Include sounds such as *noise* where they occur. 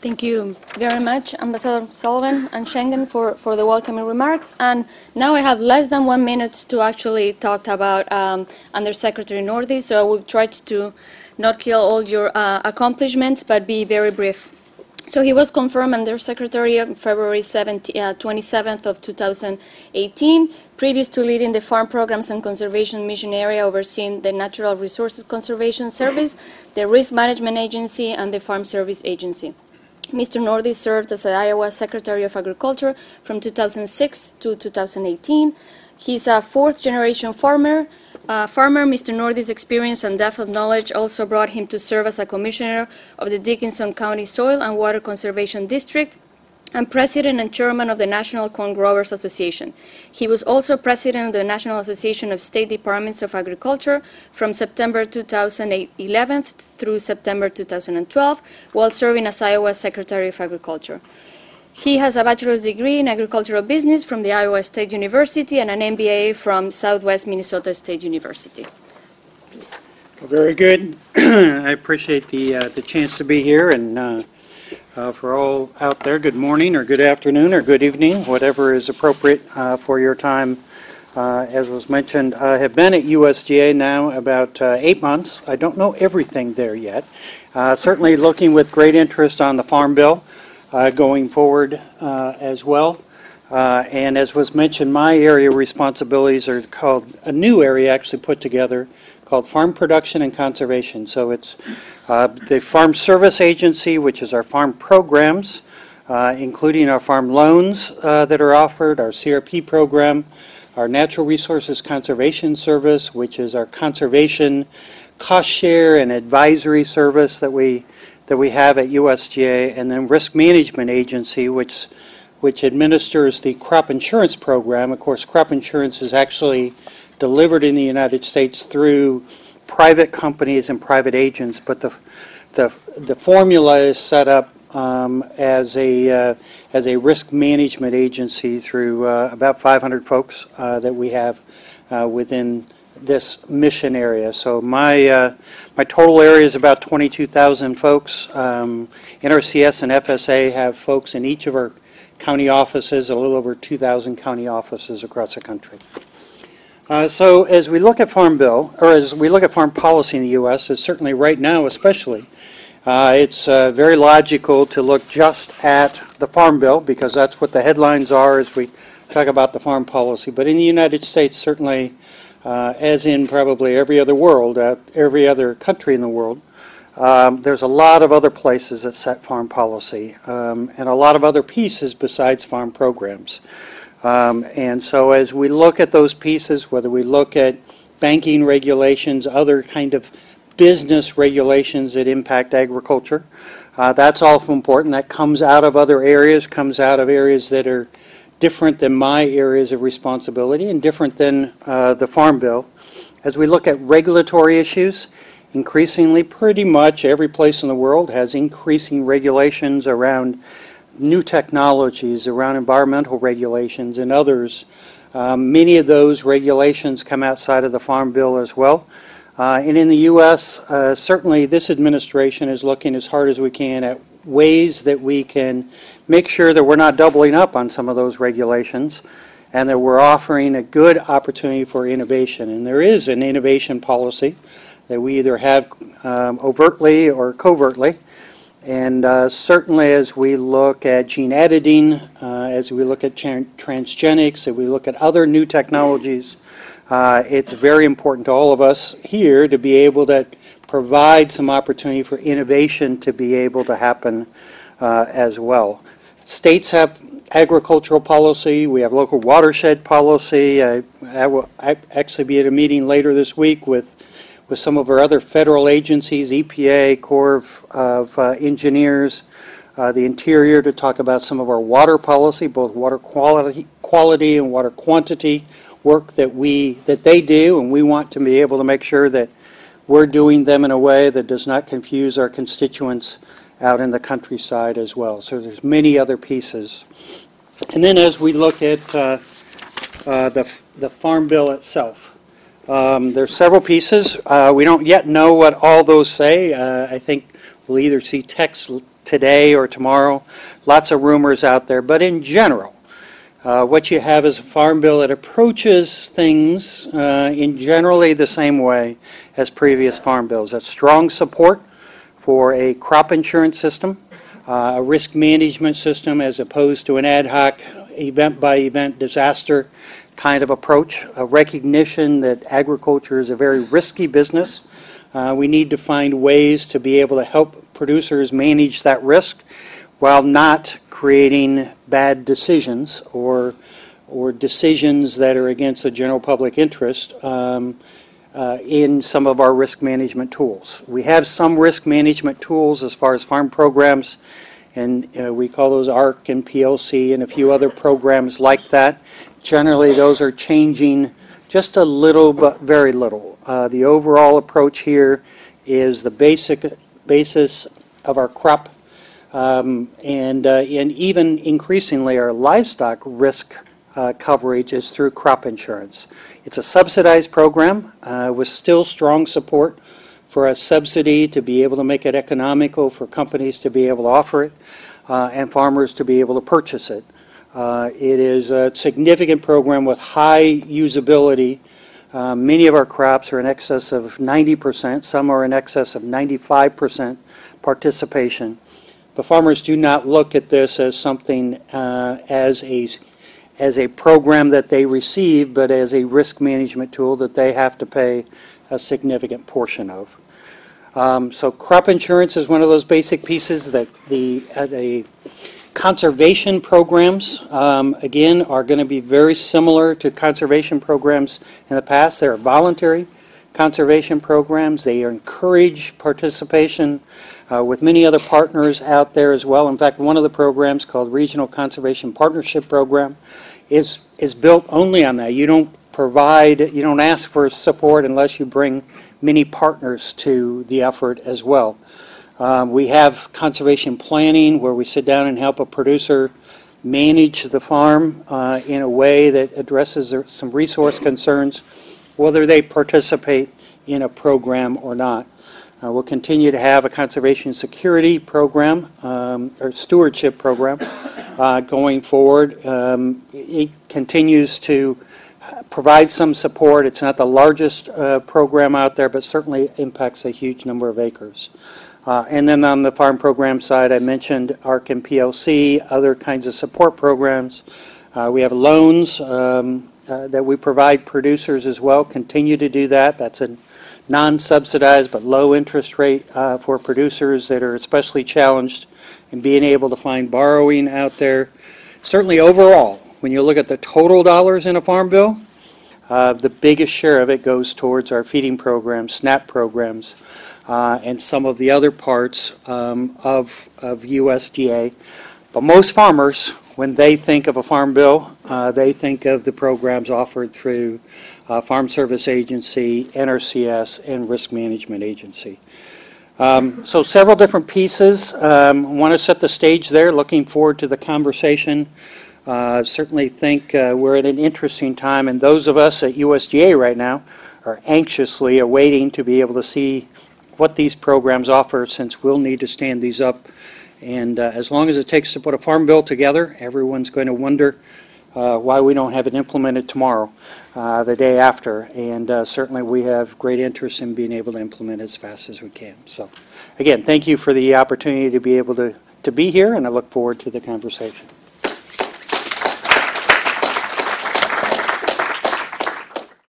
Thank you very much, Ambassador Sullivan and Schengen, for, for the welcoming remarks. And now I have less than one minute to actually talk about um, Undersecretary Northey, so I will try to not kill all your uh, accomplishments, but be very brief. So he was confirmed Undersecretary on February 17, uh, 27th of 2018, previous to leading the Farm Programs and Conservation Mission Area overseeing the Natural Resources Conservation Service, the Risk Management Agency, and the Farm Service Agency. Mr. Northey served as Iowa Secretary of Agriculture from 2006 to 2018. He's a fourth generation farmer. Uh, farmer, Mr. Northey's experience and depth of knowledge also brought him to serve as a commissioner of the Dickinson County Soil and Water Conservation District and president and chairman of the National Corn Growers Association. He was also president of the National Association of State Departments of Agriculture from September 2011 through September 2012, while serving as Iowa Secretary of Agriculture. He has a bachelor's degree in agricultural business from the Iowa State University and an MBA from Southwest Minnesota State University. Please. Well, Very good. *clears throat* I appreciate the, uh, the chance to be here, and uh, uh, for all out there, good morning, or good afternoon, or good evening, whatever is appropriate uh, for your time. Uh, As was mentioned, I have been at USDA now about uh, eight months. I don't know everything there yet. Uh, Certainly looking with great interest on the Farm Bill uh, going forward as well. And as was mentioned, my area responsibilities are called, a new area actually put together called Farm Production and Conservation. So it's uh, the Farm Service Agency, which is our farm programs, uh, including our farm loans uh, that are offered, our CRP program, our Natural Resources Conservation Service, which is our conservation cost share and advisory service that we, that we have at USDA, and then Risk Management Agency, which, which administers the crop insurance program. Of course, crop insurance is actually delivered in the United States through private companies and private agents, but the, the, the formula is set up um, as a, uh, as a risk management agency through uh, about 500 folks uh, that we have uh, within this mission area. So my, uh, my total area is about 22,000 folks. Um, NRCS and FSA have folks in each of our county offices, a little over 2,000 county offices across the country. Uh, So as we look at Farm Bill, or as we look at farm policy in the U.S., it's certainly right now especially, uh, it's uh, very logical to look just at the Farm Bill, because that's what the headlines are as we talk about the farm policy. But in the United States, certainly, uh, as in probably every other world, uh, every other country in the world, um, there's a lot of other places that set farm policy, um, and a lot of other pieces besides farm programs. Um, And so as we look at those pieces, whether we look at banking regulations, other kind of business regulations that impact agriculture, uh, that's also important. That comes out of other areas, comes out of areas that are different than my areas of responsibility and different than uh, the Farm Bill. As we look at regulatory issues, increasingly, pretty much every place in the world has increasing regulations around new technologies, around environmental regulations and others. Um, Many of those regulations come outside of the Farm Bill as well. Uh, And in the U.S., uh, certainly this administration is looking as hard as we can at ways that we can make sure that we're not doubling up on some of those regulations and that we're offering a good opportunity for innovation. And there is an innovation policy that we either have um, overtly or covertly. And uh, certainly as we look at gene editing, uh, as we look at tran- transgenics, as we look at other new technologies, uh, it's very important to all of us here to be able to provide some opportunity for innovation to be able to happen uh, as well. States have agricultural policy, we have local watershed policy. I I will actually be at a meeting later this week with, with some of our other federal agencies, EPA, Corps of- of uh, Engineers, uh, the Interior, to talk about some of our water policy, both water quality, quality and water quantity work that we, that they do, and we want to be able to make sure that we're doing them in a way that does not confuse our constituents out in the countryside as well. So there's many other pieces. And then as we look at uh, uh, the the Farm Bill itself, um, are several pieces. Uh, We don't yet know what all those say. Uh, I think we'll either see text, today or tomorrow. Lots of rumors out there, but in general, uh, what you have is a farm bill that approaches things uh, in generally the same way as previous farm bills. That's strong support for a crop insurance system, uh, a risk management system as opposed to an ad hoc, event-by-event disaster kind of approach, a recognition that agriculture is a very risky business. Uh, We need to find ways to be able to help producers manage that risk while not creating bad decisions or, or decisions that are against the general public interest um, uh, in some of our risk management tools. We have some risk management tools as far as farm programs, and uh, we call those ARC and PLC and a few other programs like that. Generally, those are changing just a little, but very little. Uh, The overall approach here is the basic, basis of our crop um, and, uh, and even increasingly our livestock risk uh, coverage is through crop insurance. It's a subsidized program uh, with still strong support for a subsidy to be able to make it economical for companies to be able to offer it uh, and farmers to be able to purchase it. Uh, It is a significant program with high usability. Uh, Many of our crops are in excess of 90%, some are in excess of 95% participation. But farmers do not look at this as something, uh, as a, as a program that they receive, but as a risk management tool that they have to pay a significant portion of. Um, So crop insurance is one of those basic pieces that the, uh, the conservation programs, um, again, are going to be very similar to conservation programs in the past. They're voluntary conservation programs. They encourage participation uh, with many other partners out there as well. In fact, one of the programs called Regional Conservation Partnership Program is, is built only on that. You don't provide, you don't ask for support unless you bring many partners to the effort as well. Um, We have conservation planning where we sit down and help a producer manage the farm uh, in a way that addresses some resource concerns, whether they participate in a program or not. Uh, We'll continue to have a conservation security program, um, or stewardship program, uh, going forward. Um, It continues to provide some support. It's not the largest uh, program out there, but certainly impacts a huge number of acres. Uh, And then on the farm program side, I mentioned ARC and PLC, other kinds of support programs. Uh, We have loans um, uh, that we provide producers as well, continue to do that. That's a non-subsidized but low interest rate for producers that are especially challenged in being able to find borrowing out there. Certainly overall, when you look at the total dollars in a farm bill, the biggest share of it goes towards our feeding programs, SNAP programs, uh, and some of the other parts um, of of USDA. But most farmers, when they think of a farm bill, uh, they think of the programs offered through uh, Farm Service Agency, NRCS, and Risk Management Agency. Um, So several different pieces. Want to set the stage there, looking forward to the conversation. Uh, Certainly think uh, we're at an interesting time, and those of us at USDA right now are anxiously awaiting to be able to see what these programs offer, since we'll need to stand these up. And uh, as long as it takes to put a farm bill together, everyone's going to wonder uh, why we don't have it implemented tomorrow, uh, the day after. And uh, certainly, we have great interest in being able to implement as fast as we can. So, again, thank you for the opportunity to be able to, to be here, and I look forward to the conversation.